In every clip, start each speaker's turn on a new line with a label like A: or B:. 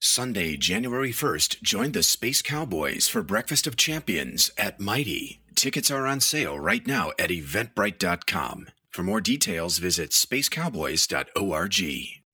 A: Sunday, January 1st, join the Space Cowboys for Breakfast of Champions at Mighty. Tickets are on sale right now at eventbrite.com. For more details, visit spacecowboys.org.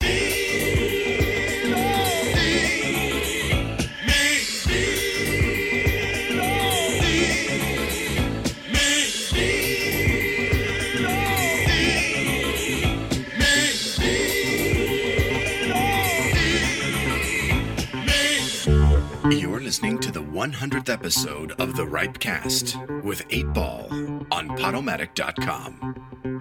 A: 100th episode of The RIPEcast with 8Ball on Podomatic.com.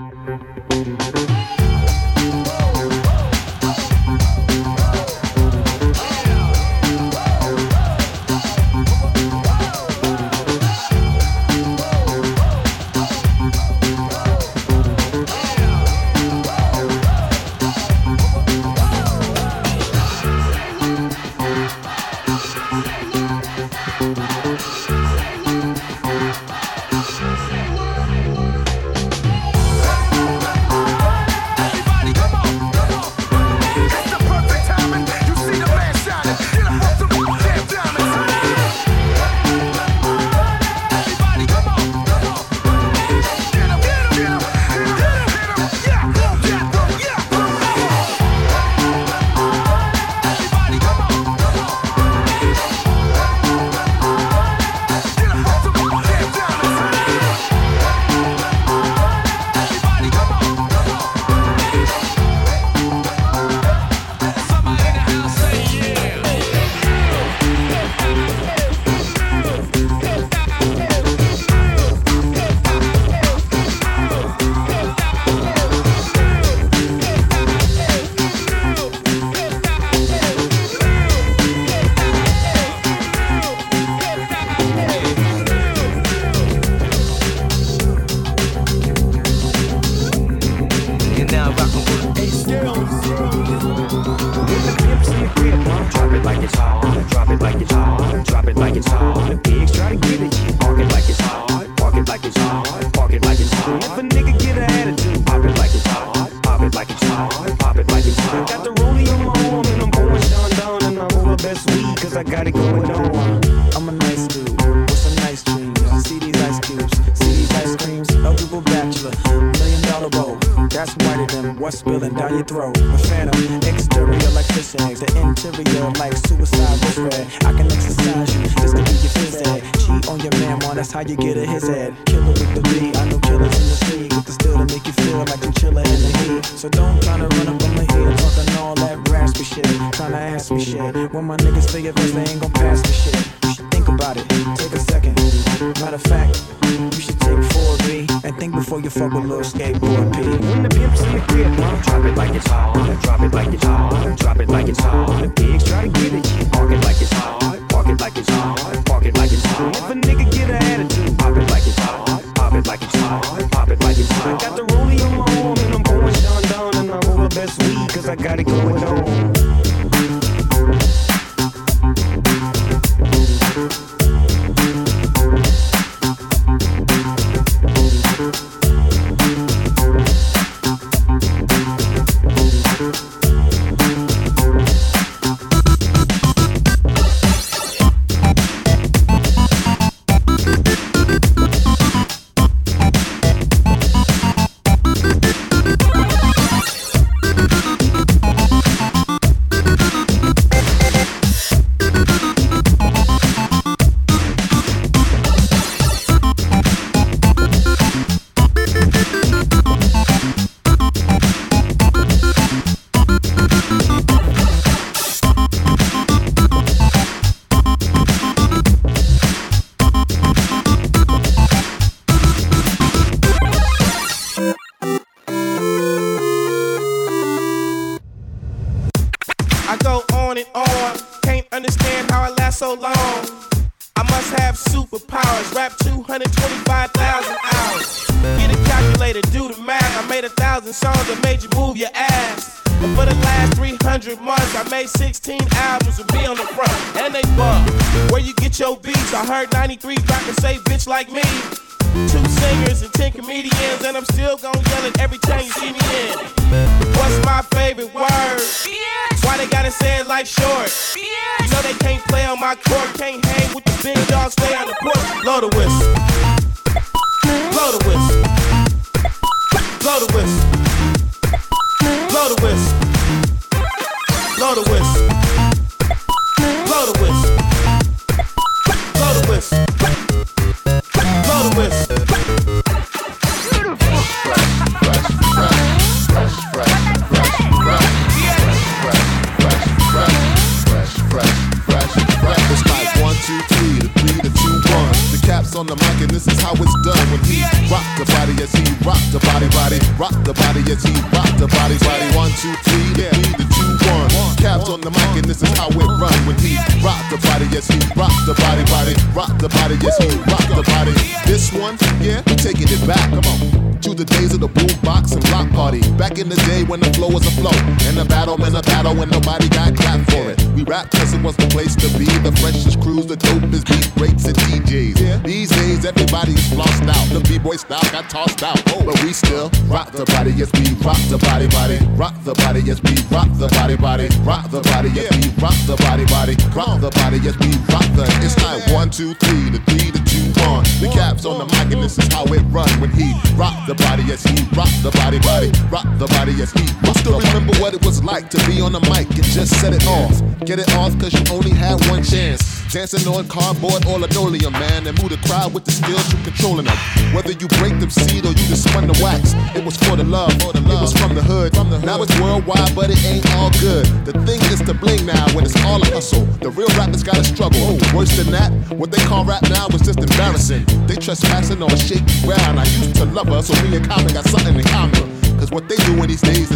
B: Dancing on cardboard or linoleum, man, and move the crowd with the skills you're controlling them. Whether you break them seed or you just spun the wax, it was for the love. It was from the hood. from the Now it's worldwide, but it ain't all good. The thing is to bling now when it's all a hustle. The real rappers gotta struggle. Worse than that, what they call rap now is just embarrassing. They trespassing on shaky ground. I used to love her, so me and Common got something in common. Cause what they doing these days.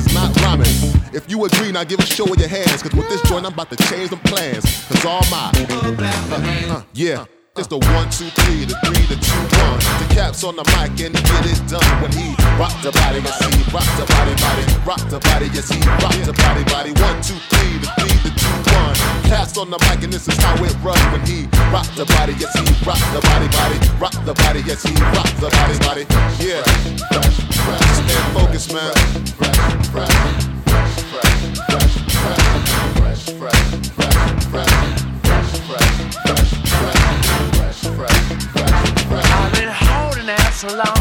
B: If now give a show with your hands. Cause with this joint, I'm about to change them plans. Cause all my, uh, uh, yeah. It's the one, two, three, the three, the two, one. The caps on the mic and he get it done when he rock the body, yes he rock the body, body, rock the body, yes he rock the body, body. One, two, three, the three, the two, one. Caps on the mic and this is how it runs when he rock the body, yes he rock the body, body, rock the body, yes he rock the body, body. Yeah, fresh, fresh. Fresh, fresh, fresh, fresh,
C: so long.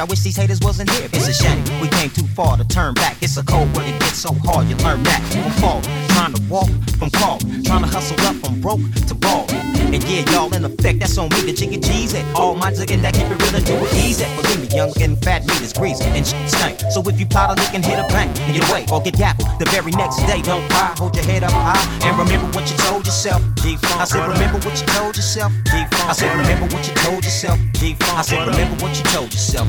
C: I
D: wish these haters Get the very next day. Don't cry, hold your head up high and remember what you told yourself. I said, remember what you told yourself. I said, remember what you told yourself. I said, remember what you told yourself.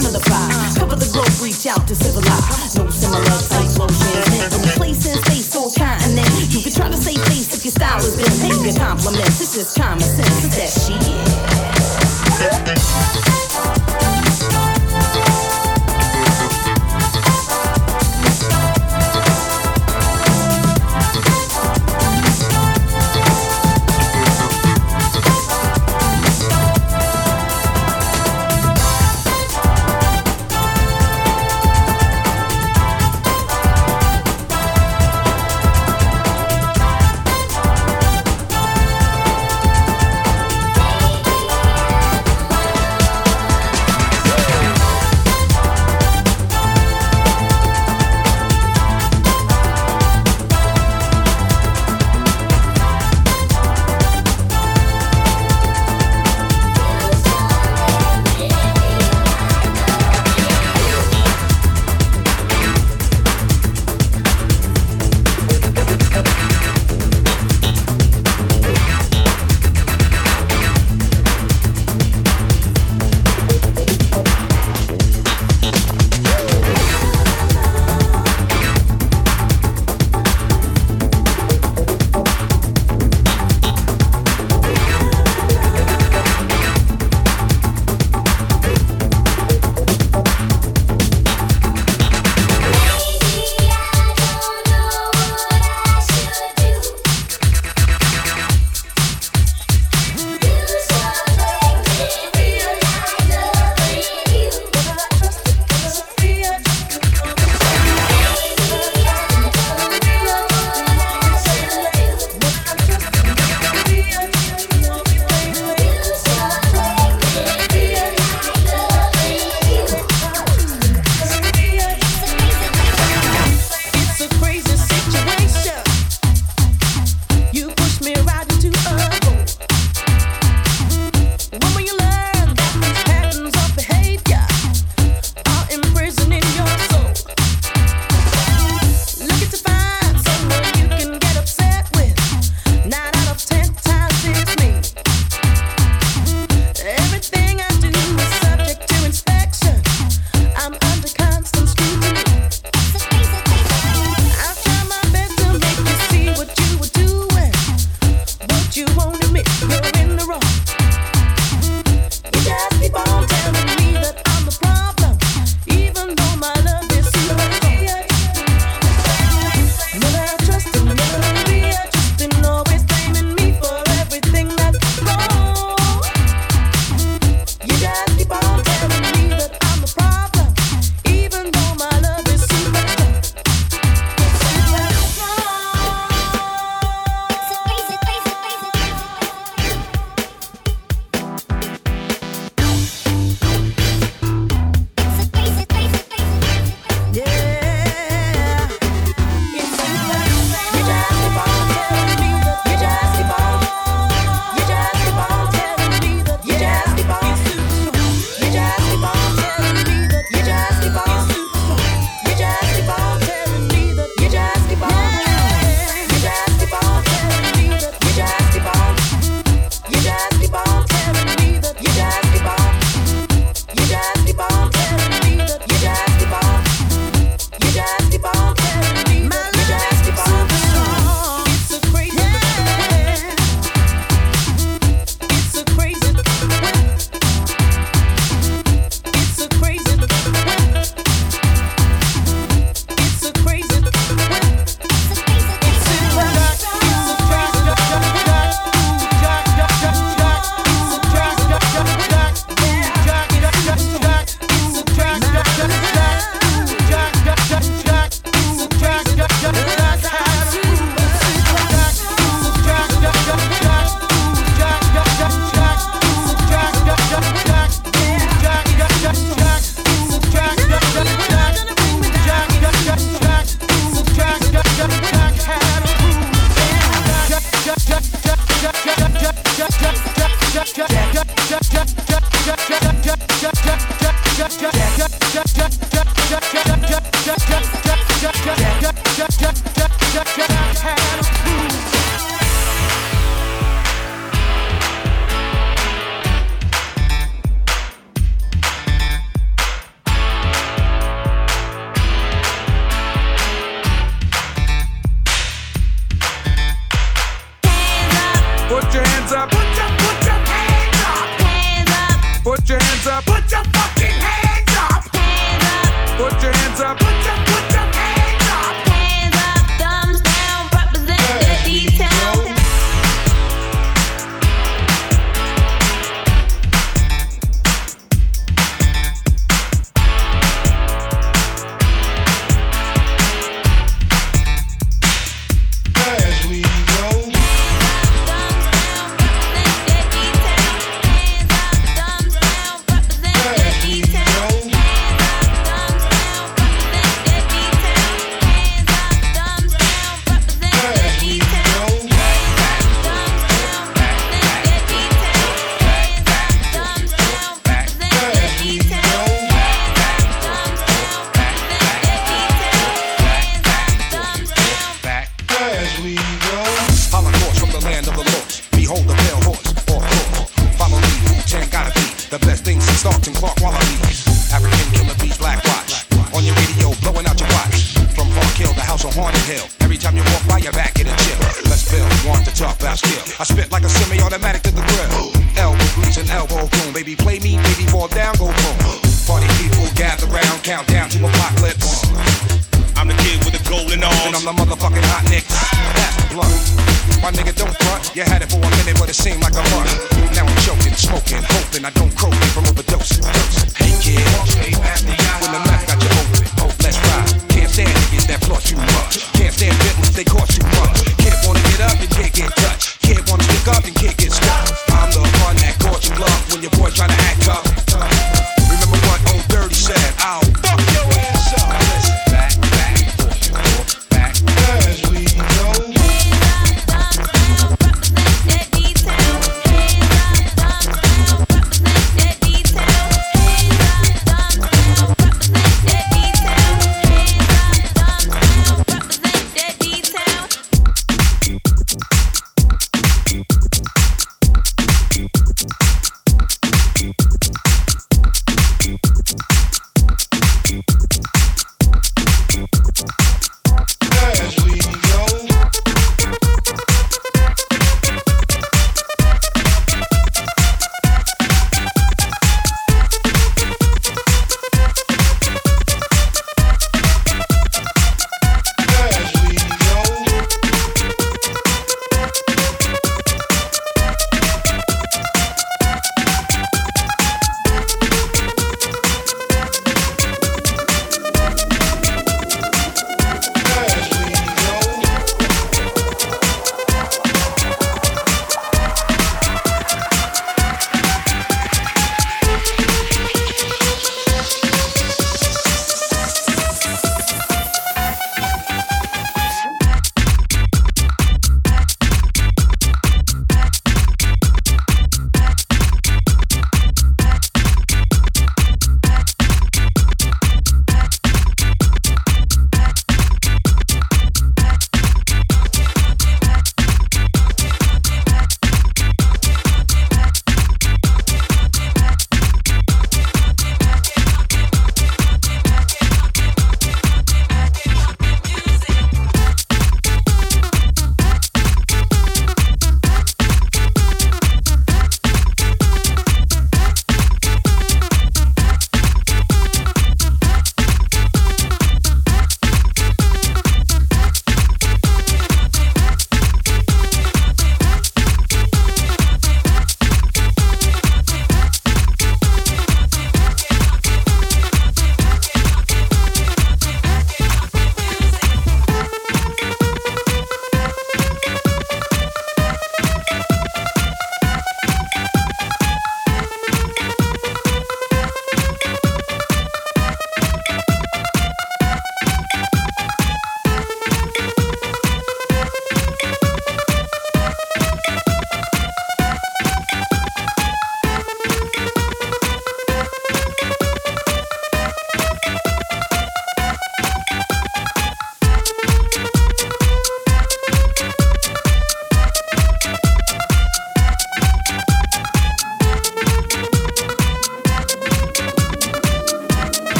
E: flame of the fire.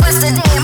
F: what's the
G: deal?